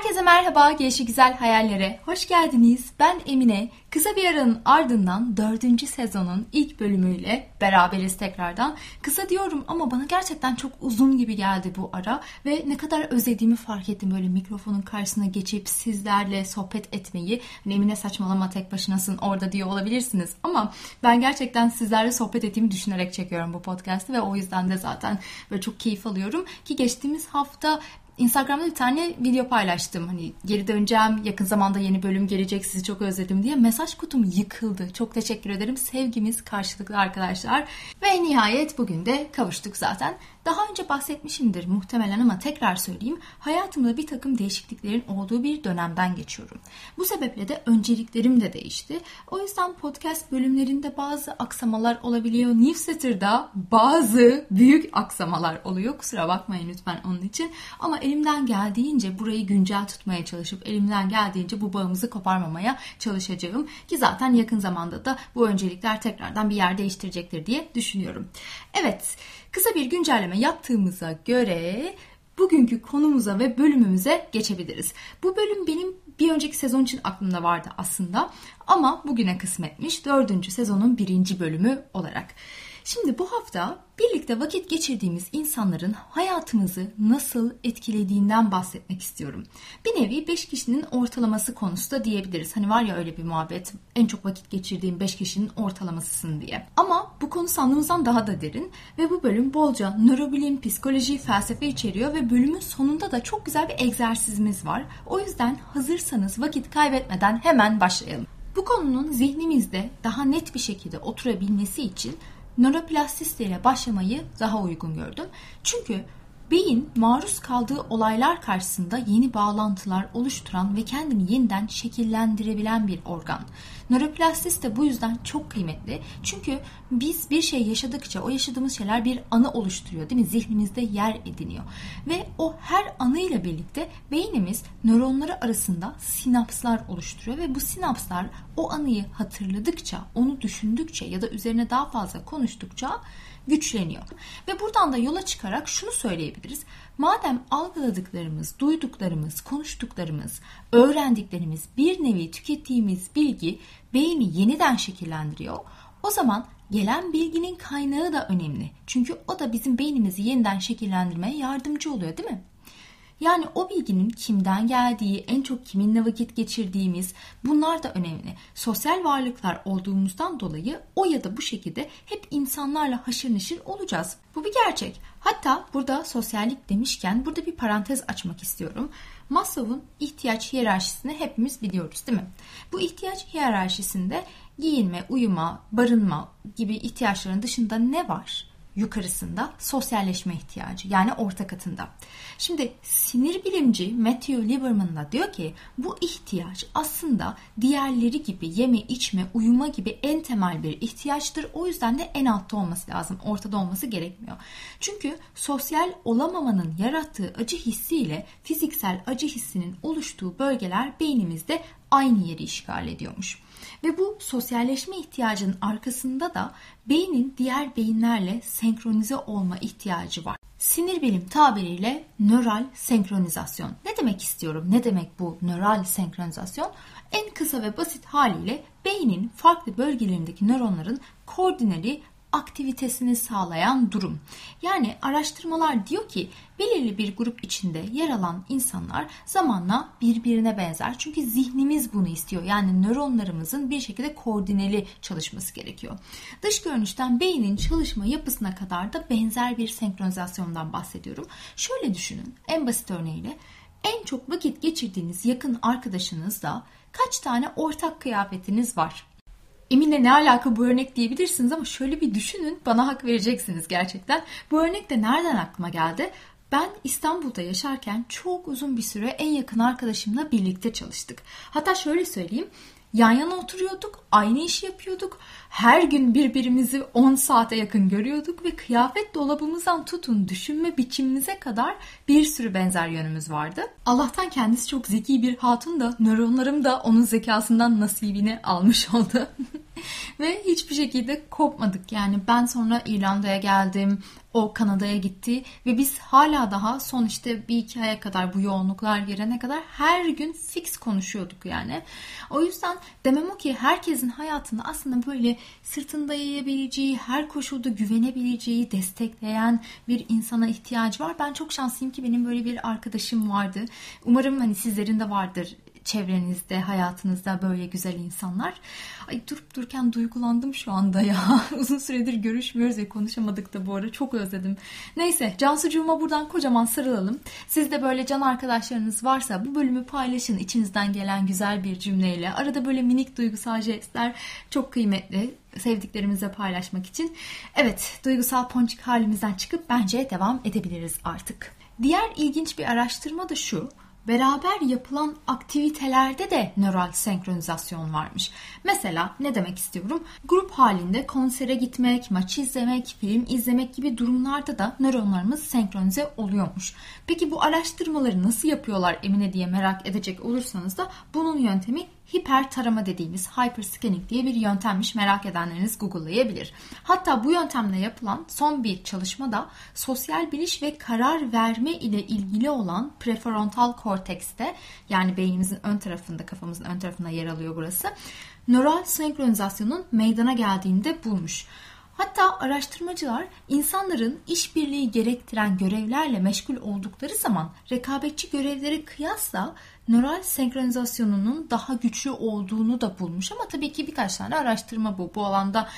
Herkese merhaba, Gelişi Güzel Hayallere. Hoş geldiniz. Ben Emine. Kısa bir aranın ardından dördüncü sezonun ilk bölümüyle beraberiz tekrardan. Kısa diyorum ama bana gerçekten çok uzun gibi geldi bu ara. Ve ne kadar özlediğimi fark ettim böyle mikrofonun karşısına geçip sizlerle sohbet etmeyi. Hani Emine saçmalama tek başınasın orada diyor olabilirsiniz. Ama ben gerçekten sizlerle sohbet ettiğimi düşünerek çekiyorum bu podcast'ı. Ve o yüzden de zaten böyle çok keyif alıyorum. Ki geçtiğimiz hafta Instagram'da bir tane video paylaştım. Hani geri döneceğim, yakın zamanda yeni bölüm gelecek, sizi çok özledim diye. Mesaj kutum yıkıldı. Çok teşekkür ederim. Sevgimiz karşılıklı arkadaşlar. Ve nihayet bugün de kavuştuk zaten. Daha önce bahsetmişimdir muhtemelen ama tekrar söyleyeyim. Hayatımda bir takım değişikliklerin olduğu bir dönemden geçiyorum. Bu sebeple de önceliklerim de değişti. O yüzden podcast bölümlerinde bazı aksamalar olabiliyor. Newsletter'da bazı büyük aksamalar oluyor. Kusura bakmayın lütfen onun için. Ama elimden geldiğince burayı güncel tutmaya çalışıp elimden geldiğince bu bağımızı koparmamaya çalışacağım. Ki zaten yakın zamanda da bu öncelikler tekrardan bir yer değiştirecektir diye düşünüyorum. Evet. Kısa bir güncelleme yaptığımıza göre bugünkü konumuza ve bölümümüze geçebiliriz. Bu bölüm benim bir önceki sezon için aklımda vardı aslında ama bugüne kısmetmiş dördüncü sezonun birinci bölümü olarak. Şimdi bu hafta birlikte vakit geçirdiğimiz insanların hayatımızı nasıl etkilediğinden bahsetmek istiyorum. Bir nevi 5 kişinin ortalaması konusu da diyebiliriz. Hani var ya öyle bir muhabbet en çok vakit geçirdiğim 5 kişinin ortalamasısın diye. Ama bu konu sandığımızdan daha da derin ve bu bölüm bolca nörobilim, psikoloji, felsefe içeriyor ve bölümün sonunda da çok güzel bir egzersizimiz var. O yüzden hazırsanız vakit kaybetmeden hemen başlayalım. Bu konunun zihnimizde daha net bir şekilde oturabilmesi için nöroplastisite başlamayı daha uygun gördüm. Çünkü beyin maruz kaldığı olaylar karşısında yeni bağlantılar oluşturan ve kendini yeniden şekillendirebilen bir organ. Nöroplastisite bu yüzden çok kıymetli. Çünkü biz bir şey yaşadıkça o yaşadığımız şeyler bir anı oluşturuyor değil mi? Zihnimizde yer ediniyor. Ve o her anıyla birlikte beynimiz nöronları arasında sinapslar oluşturuyor ve bu sinapslar o anıyı hatırladıkça, onu düşündükçe ya da üzerine daha fazla konuştukça güçleniyor. Ve buradan da yola çıkarak şunu söyleyebiliriz. Madem algıladıklarımız, duyduklarımız, konuştuklarımız, öğrendiklerimiz bir nevi tükettiğimiz bilgi beyni yeniden şekillendiriyor. O zaman gelen bilginin kaynağı da önemli. Çünkü o da bizim beynimizi yeniden şekillendirmeye yardımcı oluyor değil mi? Yani o bilginin kimden geldiği, en çok kiminle vakit geçirdiğimiz bunlar da önemli. Sosyal varlıklar olduğumuzdan dolayı o ya da bu şekilde hep insanlarla haşır neşir olacağız. Bu bir gerçek. Hatta burada sosyallik demişken burada bir parantez açmak istiyorum. Maslow'un ihtiyaç hiyerarşisini hepimiz biliyoruz değil mi? Bu ihtiyaç hiyerarşisinde giyinme, uyuma, barınma gibi ihtiyaçların dışında ne var? Yukarısında sosyalleşme ihtiyacı yani orta katında. Şimdi sinir bilimci Matthew Lieberman da diyor ki bu ihtiyaç aslında diğerleri gibi yeme, içme, uyuma gibi en temel bir ihtiyaçtır. O yüzden de en altta olması lazım. Ortada olması gerekmiyor. Çünkü sosyal olamamanın yarattığı acı hissiyle fiziksel acı hissinin oluştuğu bölgeler beynimizde aynı yeri işgal ediyormuş. Ve bu sosyalleşme ihtiyacının arkasında da beynin diğer beyinlerle senkronize olma ihtiyacı var. Sinir bilim tabiriyle nöral senkronizasyon. Ne demek istiyorum? Ne demek bu nöral senkronizasyon? En kısa ve basit haliyle beynin farklı bölgelerindeki nöronların koordineli aktivitesini sağlayan durum. Yani araştırmalar diyor ki belirli bir grup içinde yer alan insanlar zamanla birbirine benzer. Çünkü zihnimiz bunu istiyor. Yani nöronlarımızın bir şekilde koordineli çalışması gerekiyor. Dış görünüşten beynin çalışma yapısına kadar da benzer bir senkronizasyondan bahsediyorum. Şöyle düşünün en basit örneğiyle en çok vakit geçirdiğiniz yakın arkadaşınızla kaç tane ortak kıyafetiniz var? Emine ne alaka bu örnek diyebilirsiniz ama şöyle bir düşünün bana hak vereceksiniz gerçekten. Bu örnek de nereden aklıma geldi? Ben İstanbul'da yaşarken çok uzun bir süre en yakın arkadaşımla birlikte çalıştık. Hatta şöyle söyleyeyim Yan yana oturuyorduk, aynı işi yapıyorduk. Her gün birbirimizi 10 saate yakın görüyorduk ve kıyafet dolabımızdan tutun düşünme biçimimize kadar bir sürü benzer yönümüz vardı. Allah'tan kendisi çok zeki bir hatun da nöronlarım da onun zekasından nasibini almış oldu. ve hiçbir şekilde kopmadık. Yani ben sonra İrlanda'ya geldim, o Kanada'ya gitti ve biz hala daha son işte bir iki aya kadar bu yoğunluklar gelene kadar her gün fix konuşuyorduk yani. O yüzden demem o ki herkesin hayatında aslında böyle sırtında yayabileceği, her koşulda güvenebileceği, destekleyen bir insana ihtiyacı var. Ben çok şanslıyım ki benim böyle bir arkadaşım vardı. Umarım hani sizlerin de vardır çevrenizde, hayatınızda böyle güzel insanlar. Ay durup dururken duygulandım şu anda ya. Uzun süredir görüşmüyoruz ve konuşamadık da bu ara. Çok özledim. Neyse Cansucuğuma buradan kocaman sarılalım. Siz de böyle can arkadaşlarınız varsa bu bölümü paylaşın içinizden gelen güzel bir cümleyle. Arada böyle minik duygusal jestler çok kıymetli sevdiklerimize paylaşmak için. Evet, duygusal ponçik halimizden çıkıp bence devam edebiliriz artık. Diğer ilginç bir araştırma da şu beraber yapılan aktivitelerde de nöral senkronizasyon varmış. Mesela ne demek istiyorum? Grup halinde konsere gitmek, maç izlemek, film izlemek gibi durumlarda da nöronlarımız senkronize oluyormuş. Peki bu araştırmaları nasıl yapıyorlar Emine diye merak edecek olursanız da bunun yöntemi hiper tarama dediğimiz hyper scanning diye bir yöntemmiş merak edenleriniz Google'layabilir. Hatta bu yöntemle yapılan son bir çalışma da sosyal biliş ve karar verme ile ilgili olan prefrontal kortekste yani beynimizin ön tarafında kafamızın ön tarafında yer alıyor burası. Nöral senkronizasyonun meydana geldiğinde bulmuş. Hatta araştırmacılar insanların işbirliği gerektiren görevlerle meşgul oldukları zaman rekabetçi görevlere kıyasla nöral senkronizasyonunun daha güçlü olduğunu da bulmuş ama tabii ki birkaç tane araştırma bu. Bu alanda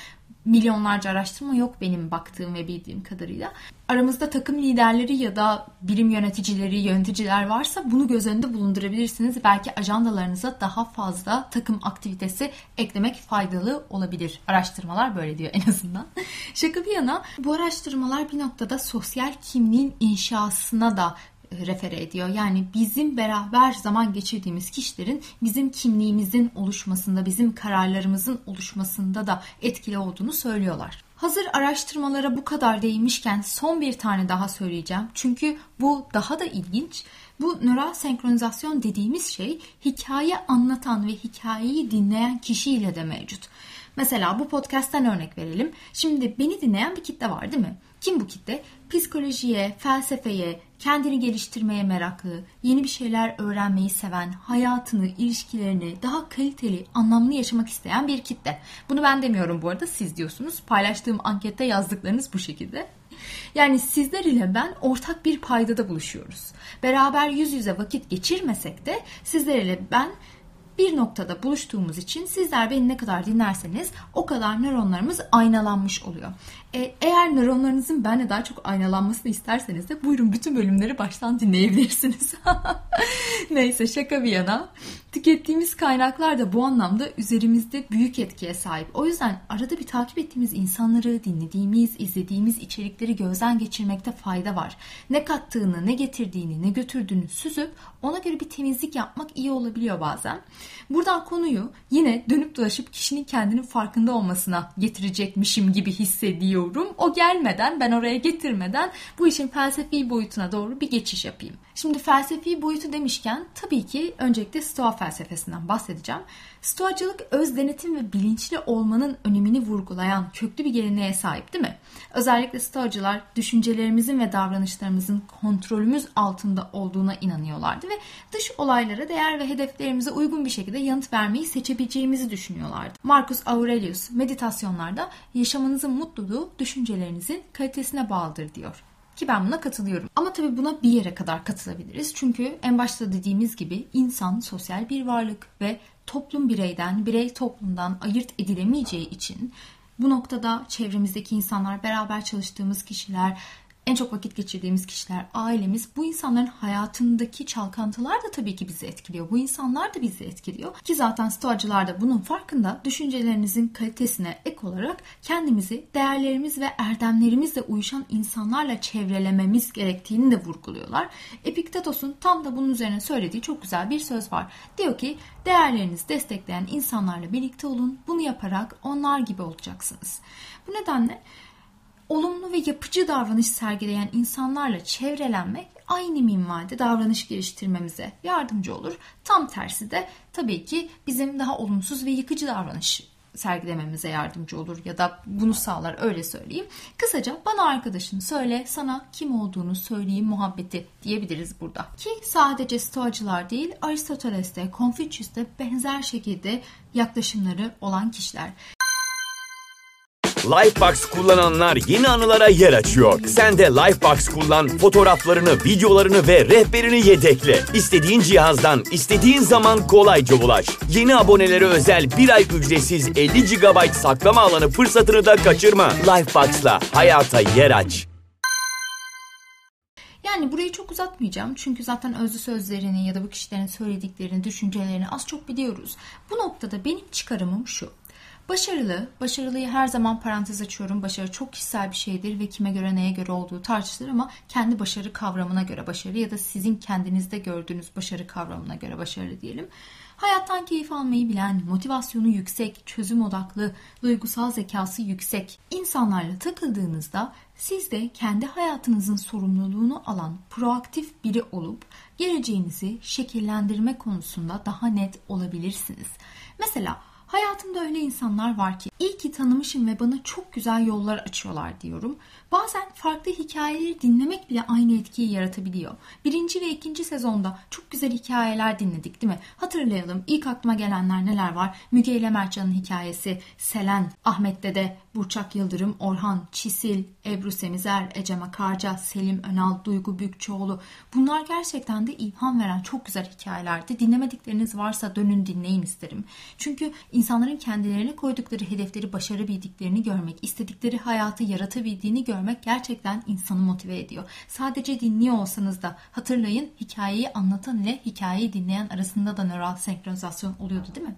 milyonlarca araştırma yok benim baktığım ve bildiğim kadarıyla. Aramızda takım liderleri ya da birim yöneticileri, yöneticiler varsa bunu göz önünde bulundurabilirsiniz. Belki ajandalarınıza daha fazla takım aktivitesi eklemek faydalı olabilir. Araştırmalar böyle diyor en azından. Şaka bir yana bu araştırmalar bir noktada sosyal kimliğin inşasına da refere ediyor. Yani bizim beraber zaman geçirdiğimiz kişilerin bizim kimliğimizin oluşmasında, bizim kararlarımızın oluşmasında da etkili olduğunu söylüyorlar. Hazır araştırmalara bu kadar değinmişken son bir tane daha söyleyeceğim. Çünkü bu daha da ilginç. Bu nöral senkronizasyon dediğimiz şey hikaye anlatan ve hikayeyi dinleyen kişiyle de mevcut. Mesela bu podcast'ten örnek verelim. Şimdi beni dinleyen bir kitle var değil mi? Kim bu kitle? Psikolojiye, felsefeye, kendini geliştirmeye meraklı, yeni bir şeyler öğrenmeyi seven, hayatını, ilişkilerini daha kaliteli, anlamlı yaşamak isteyen bir kitle. Bunu ben demiyorum bu arada siz diyorsunuz. Paylaştığım ankette yazdıklarınız bu şekilde. Yani sizler ile ben ortak bir paydada buluşuyoruz. Beraber yüz yüze vakit geçirmesek de sizler ile ben bir noktada buluştuğumuz için sizler beni ne kadar dinlerseniz o kadar nöronlarımız aynalanmış oluyor. E, eğer nöronlarınızın benle daha çok aynalanmasını isterseniz de buyurun bütün bölümleri baştan dinleyebilirsiniz. Neyse şaka bir yana. Tükettiğimiz kaynaklar da bu anlamda üzerimizde büyük etkiye sahip. O yüzden arada bir takip ettiğimiz insanları, dinlediğimiz, izlediğimiz içerikleri gözden geçirmekte fayda var. Ne kattığını, ne getirdiğini, ne götürdüğünü süzüp ona göre bir temizlik yapmak iyi olabiliyor bazen. Buradan konuyu yine dönüp dolaşıp kişinin kendinin farkında olmasına getirecekmişim gibi hissediyorum. O gelmeden, ben oraya getirmeden bu işin felsefi boyutuna doğru bir geçiş yapayım. Şimdi felsefi boyutu demişken tabii ki öncelikle Stoa felsefesinden bahsedeceğim. Stoacılık öz denetim ve bilinçli olmanın önemini vurgulayan köklü bir geleneğe sahip değil mi? Özellikle Stoacılar düşüncelerimizin ve davranışlarımızın kontrolümüz altında olduğuna inanıyorlardı ve dış olaylara değer ve hedeflerimize uygun bir şekilde yanıt vermeyi seçebileceğimizi düşünüyorlardı. Marcus Aurelius meditasyonlarda yaşamınızın mutluluğu düşüncelerinizin kalitesine bağlıdır diyor. Ki ben buna katılıyorum. Ama tabii buna bir yere kadar katılabiliriz. Çünkü en başta dediğimiz gibi insan sosyal bir varlık ve toplum bireyden, birey toplumdan ayırt edilemeyeceği için bu noktada çevremizdeki insanlar, beraber çalıştığımız kişiler, en çok vakit geçirdiğimiz kişiler, ailemiz. Bu insanların hayatındaki çalkantılar da tabii ki bizi etkiliyor. Bu insanlar da bizi etkiliyor. Ki zaten stoacılar da bunun farkında. Düşüncelerinizin kalitesine ek olarak kendimizi değerlerimiz ve erdemlerimizle uyuşan insanlarla çevrelememiz gerektiğini de vurguluyorlar. Epiktetos'un tam da bunun üzerine söylediği çok güzel bir söz var. Diyor ki değerlerinizi destekleyen insanlarla birlikte olun. Bunu yaparak onlar gibi olacaksınız. Bu nedenle olumlu ve yapıcı davranış sergileyen insanlarla çevrelenmek aynı minvalde davranış geliştirmemize yardımcı olur. Tam tersi de tabii ki bizim daha olumsuz ve yıkıcı davranış sergilememize yardımcı olur ya da bunu sağlar öyle söyleyeyim. Kısaca bana arkadaşını söyle, sana kim olduğunu söyleyeyim muhabbeti diyebiliriz burada. Ki sadece stoacılar değil Aristoteles'te, Confucius'te benzer şekilde yaklaşımları olan kişiler. Lifebox kullananlar yeni anılara yer açıyor. Sen de Lifebox kullan, fotoğraflarını, videolarını ve rehberini yedekle. İstediğin cihazdan, istediğin zaman kolayca ulaş. Yeni abonelere özel bir ay ücretsiz 50 GB saklama alanı fırsatını da kaçırma. Lifebox'la hayata yer aç. Yani burayı çok uzatmayacağım çünkü zaten özlü sözlerini ya da bu kişilerin söylediklerini, düşüncelerini az çok biliyoruz. Bu noktada benim çıkarımım şu. Başarılı, başarılıyı her zaman parantez açıyorum. Başarı çok kişisel bir şeydir ve kime göre neye göre olduğu tartışılır ama kendi başarı kavramına göre başarı ya da sizin kendinizde gördüğünüz başarı kavramına göre başarılı diyelim. Hayattan keyif almayı bilen, motivasyonu yüksek, çözüm odaklı, duygusal zekası yüksek insanlarla takıldığınızda siz de kendi hayatınızın sorumluluğunu alan proaktif biri olup geleceğinizi şekillendirme konusunda daha net olabilirsiniz. Mesela Hayatımda öyle insanlar var ki iyi ki tanımışım ve bana çok güzel yollar açıyorlar diyorum. Bazen farklı hikayeleri dinlemek bile aynı etkiyi yaratabiliyor. Birinci ve ikinci sezonda çok güzel hikayeler dinledik değil mi? Hatırlayalım ilk aklıma gelenler neler var? Müge ile Mertcan'ın hikayesi, Selen, Ahmet Dede, Burçak Yıldırım, Orhan, Çisil, Ebru Semizer, Ecem Akarca, Selim Önal, Duygu Bükçoğlu. Bunlar gerçekten de ilham veren çok güzel hikayelerdi. Dinlemedikleriniz varsa dönün dinleyin isterim. Çünkü insanların kendilerine koydukları hedefleri başarabildiklerini görmek, istedikleri hayatı yaratabildiğini görmek gerçekten insanı motive ediyor. Sadece dinliyor olsanız da hatırlayın hikayeyi anlatan ile hikayeyi dinleyen arasında da nöral senkronizasyon oluyordu değil mi?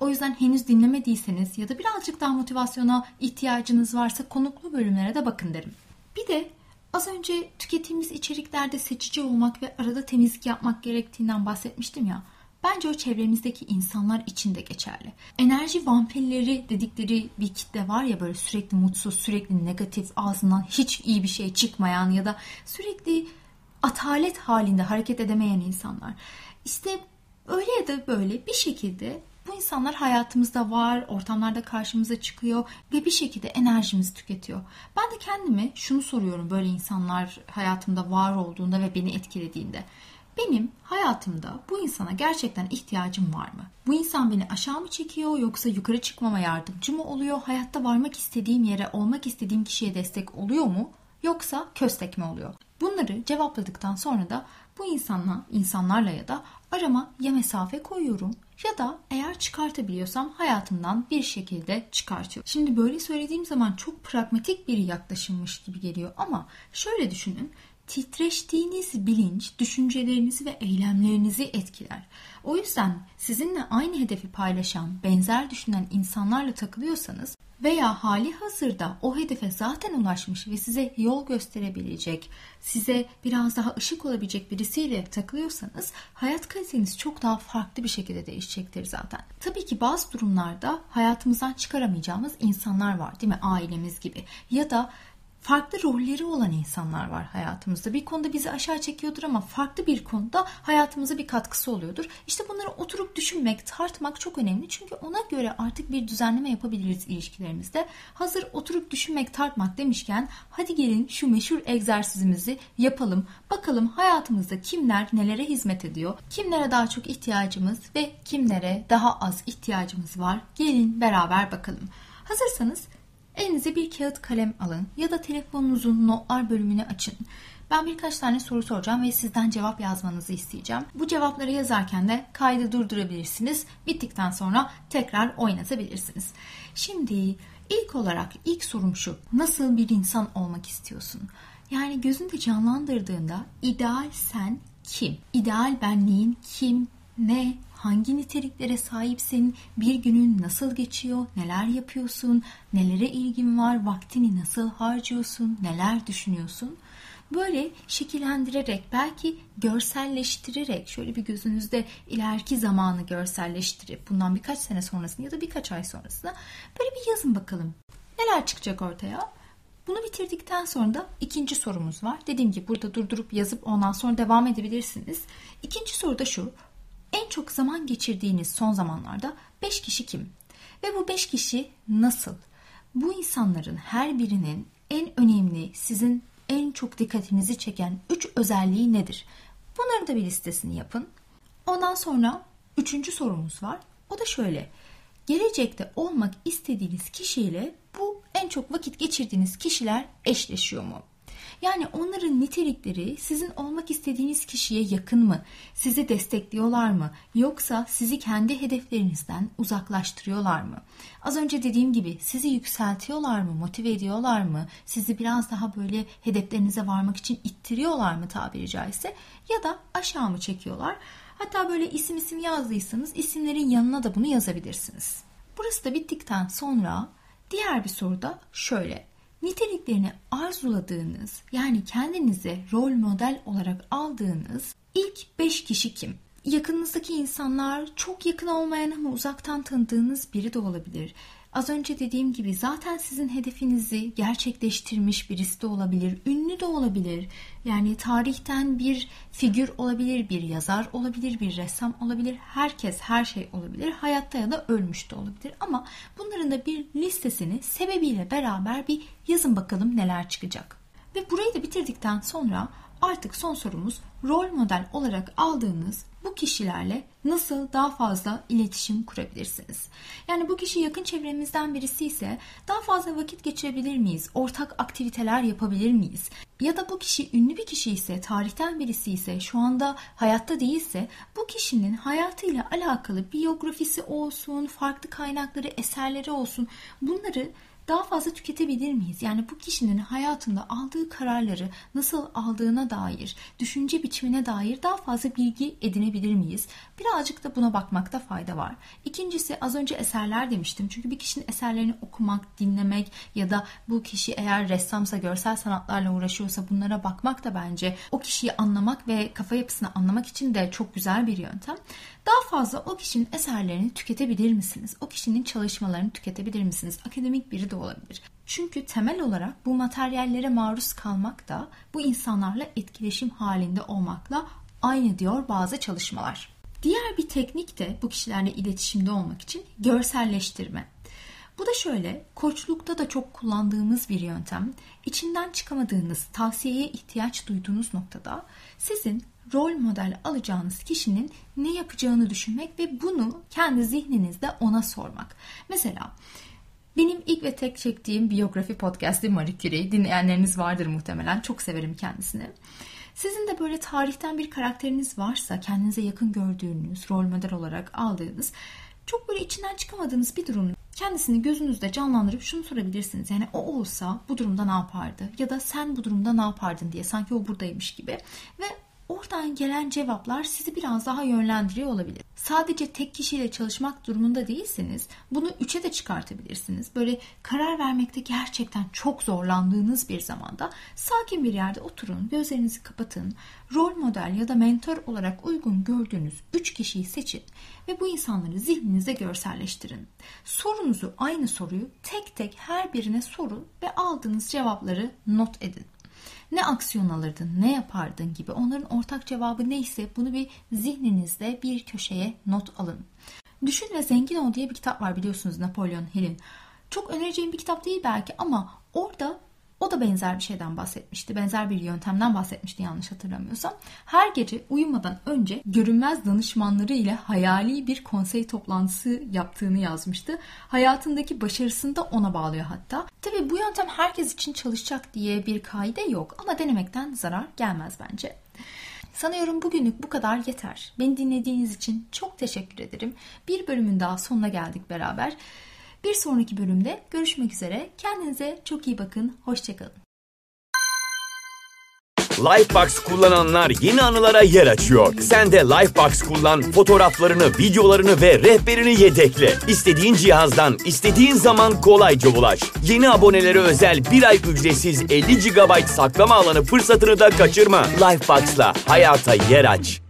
O yüzden henüz dinlemediyseniz ya da birazcık daha motivasyona ihtiyacınız varsa konuklu bölümlere de bakın derim. Bir de az önce tükettiğimiz içeriklerde seçici olmak ve arada temizlik yapmak gerektiğinden bahsetmiştim ya. Bence o çevremizdeki insanlar için de geçerli. Enerji vampirleri dedikleri bir kitle var ya böyle sürekli mutsuz, sürekli negatif, ağzından hiç iyi bir şey çıkmayan ya da sürekli atalet halinde hareket edemeyen insanlar. İşte öyle ya da böyle bir şekilde bu insanlar hayatımızda var, ortamlarda karşımıza çıkıyor ve bir şekilde enerjimizi tüketiyor. Ben de kendime şunu soruyorum böyle insanlar hayatımda var olduğunda ve beni etkilediğinde. Benim hayatımda bu insana gerçekten ihtiyacım var mı? Bu insan beni aşağı mı çekiyor yoksa yukarı çıkmama yardımcı mı oluyor? Hayatta varmak istediğim yere, olmak istediğim kişiye destek oluyor mu? Yoksa köstek mi oluyor? Bunları cevapladıktan sonra da bu insanla, insanlarla ya da arama ya mesafe koyuyorum ya da eğer çıkartabiliyorsam hayatımdan bir şekilde çıkartıyorum. Şimdi böyle söylediğim zaman çok pragmatik bir yaklaşımmış gibi geliyor ama şöyle düşünün titreştiğiniz bilinç düşüncelerinizi ve eylemlerinizi etkiler. O yüzden sizinle aynı hedefi paylaşan, benzer düşünen insanlarla takılıyorsanız veya hali hazırda o hedefe zaten ulaşmış ve size yol gösterebilecek, size biraz daha ışık olabilecek birisiyle takılıyorsanız hayat kaliteniz çok daha farklı bir şekilde değişecektir zaten. Tabii ki bazı durumlarda hayatımızdan çıkaramayacağımız insanlar var değil mi? Ailemiz gibi ya da farklı rolleri olan insanlar var hayatımızda. Bir konuda bizi aşağı çekiyordur ama farklı bir konuda hayatımıza bir katkısı oluyordur. İşte bunları oturup düşünmek, tartmak çok önemli. Çünkü ona göre artık bir düzenleme yapabiliriz ilişkilerimizde. Hazır oturup düşünmek, tartmak demişken hadi gelin şu meşhur egzersizimizi yapalım. Bakalım hayatımızda kimler nelere hizmet ediyor, kimlere daha çok ihtiyacımız ve kimlere daha az ihtiyacımız var. Gelin beraber bakalım. Hazırsanız Elinize bir kağıt kalem alın ya da telefonunuzun notlar bölümünü açın. Ben birkaç tane soru soracağım ve sizden cevap yazmanızı isteyeceğim. Bu cevapları yazarken de kaydı durdurabilirsiniz. Bittikten sonra tekrar oynatabilirsiniz. Şimdi ilk olarak ilk sorum şu. Nasıl bir insan olmak istiyorsun? Yani gözünde canlandırdığında ideal sen kim? İdeal benliğin kim, ne, hangi niteliklere sahipsin, bir günün nasıl geçiyor, neler yapıyorsun, nelere ilgin var, vaktini nasıl harcıyorsun, neler düşünüyorsun? Böyle şekillendirerek, belki görselleştirerek, şöyle bir gözünüzde ileriki zamanı görselleştirip, bundan birkaç sene sonrasında ya da birkaç ay sonrasında böyle bir yazın bakalım. Neler çıkacak ortaya? Bunu bitirdikten sonra da ikinci sorumuz var. Dediğim gibi burada durdurup yazıp ondan sonra devam edebilirsiniz. İkinci soru da şu. En çok zaman geçirdiğiniz son zamanlarda 5 kişi kim? Ve bu 5 kişi nasıl? Bu insanların her birinin en önemli, sizin en çok dikkatinizi çeken 3 özelliği nedir? Bunların da bir listesini yapın. Ondan sonra üçüncü sorumuz var. O da şöyle. Gelecekte olmak istediğiniz kişiyle bu en çok vakit geçirdiğiniz kişiler eşleşiyor mu? Yani onların nitelikleri sizin olmak istediğiniz kişiye yakın mı? Sizi destekliyorlar mı? Yoksa sizi kendi hedeflerinizden uzaklaştırıyorlar mı? Az önce dediğim gibi sizi yükseltiyorlar mı? Motive ediyorlar mı? Sizi biraz daha böyle hedeflerinize varmak için ittiriyorlar mı tabiri caizse? Ya da aşağı mı çekiyorlar? Hatta böyle isim isim yazdıysanız isimlerin yanına da bunu yazabilirsiniz. Burası da bittikten sonra diğer bir soru da şöyle. Niteliklerini arzuladığınız yani kendinize rol model olarak aldığınız ilk 5 kişi kim? Yakınınızdaki insanlar çok yakın olmayan ama uzaktan tanıdığınız biri de olabilir. Az önce dediğim gibi zaten sizin hedefinizi gerçekleştirmiş birisi de olabilir, ünlü de olabilir. Yani tarihten bir figür olabilir, bir yazar olabilir, bir ressam olabilir. Herkes her şey olabilir. Hayatta ya da ölmüş de olabilir. Ama bunların da bir listesini sebebiyle beraber bir yazın bakalım neler çıkacak. Ve burayı da bitirdikten sonra Artık son sorumuz rol model olarak aldığınız bu kişilerle nasıl daha fazla iletişim kurabilirsiniz? Yani bu kişi yakın çevremizden birisi ise daha fazla vakit geçirebilir miyiz? Ortak aktiviteler yapabilir miyiz? Ya da bu kişi ünlü bir kişi ise, tarihten birisi ise, şu anda hayatta değilse bu kişinin hayatıyla alakalı biyografisi olsun, farklı kaynakları, eserleri olsun bunları daha fazla tüketebilir miyiz? Yani bu kişinin hayatında aldığı kararları nasıl aldığına dair, düşünce biçimine dair daha fazla bilgi edinebilir miyiz? Birazcık da buna bakmakta fayda var. İkincisi az önce eserler demiştim. Çünkü bir kişinin eserlerini okumak, dinlemek ya da bu kişi eğer ressamsa, görsel sanatlarla uğraşıyorsa bunlara bakmak da bence o kişiyi anlamak ve kafa yapısını anlamak için de çok güzel bir yöntem. Daha fazla o kişinin eserlerini tüketebilir misiniz? O kişinin çalışmalarını tüketebilir misiniz? Akademik biri de olabilir. Çünkü temel olarak bu materyallere maruz kalmak da bu insanlarla etkileşim halinde olmakla aynı diyor bazı çalışmalar. Diğer bir teknik de bu kişilerle iletişimde olmak için görselleştirme. Bu da şöyle, koçlukta da çok kullandığımız bir yöntem. İçinden çıkamadığınız, tavsiyeye ihtiyaç duyduğunuz noktada sizin rol model alacağınız kişinin ne yapacağını düşünmek ve bunu kendi zihninizde ona sormak. Mesela benim ilk ve tek çektiğim biyografi podcast'i Marie Curie. Dinleyenleriniz vardır muhtemelen. Çok severim kendisini. Sizin de böyle tarihten bir karakteriniz varsa, kendinize yakın gördüğünüz, rol model olarak aldığınız, çok böyle içinden çıkamadığınız bir durum kendisini gözünüzde canlandırıp şunu sorabilirsiniz. Yani o olsa bu durumda ne yapardı? Ya da sen bu durumda ne yapardın diye sanki o buradaymış gibi. Ve oradan gelen cevaplar sizi biraz daha yönlendiriyor olabilir. Sadece tek kişiyle çalışmak durumunda değilseniz bunu üçe de çıkartabilirsiniz. Böyle karar vermekte gerçekten çok zorlandığınız bir zamanda sakin bir yerde oturun, gözlerinizi kapatın, rol model ya da mentor olarak uygun gördüğünüz üç kişiyi seçin ve bu insanları zihninizde görselleştirin. Sorunuzu, aynı soruyu tek tek her birine sorun ve aldığınız cevapları not edin ne aksiyon alırdın, ne yapardın gibi onların ortak cevabı neyse bunu bir zihninizde bir köşeye not alın. Düşün ve Zengin Ol diye bir kitap var biliyorsunuz Napolyon Hill'in. Çok önereceğim bir kitap değil belki ama orada o da benzer bir şeyden bahsetmişti. Benzer bir yöntemden bahsetmişti yanlış hatırlamıyorsam. Her gece uyumadan önce görünmez danışmanları ile hayali bir konsey toplantısı yaptığını yazmıştı. Hayatındaki başarısını da ona bağlıyor hatta. Tabii bu yöntem herkes için çalışacak diye bir kaide yok ama denemekten zarar gelmez bence. Sanıyorum bugünlük bu kadar yeter. Beni dinlediğiniz için çok teşekkür ederim. Bir bölümün daha sonuna geldik beraber. Bir sonraki bölümde görüşmek üzere. Kendinize çok iyi bakın. Hoşçakalın. Lifebox kullananlar yeni anılara yer açıyor. Sen de Lifebox kullan, fotoğraflarını, videolarını ve rehberini yedekle. İstediğin cihazdan, istediğin zaman kolayca ulaş. Yeni abonelere özel bir ay ücretsiz 50 GB saklama alanı fırsatını da kaçırma. Lifebox'la hayata yer aç.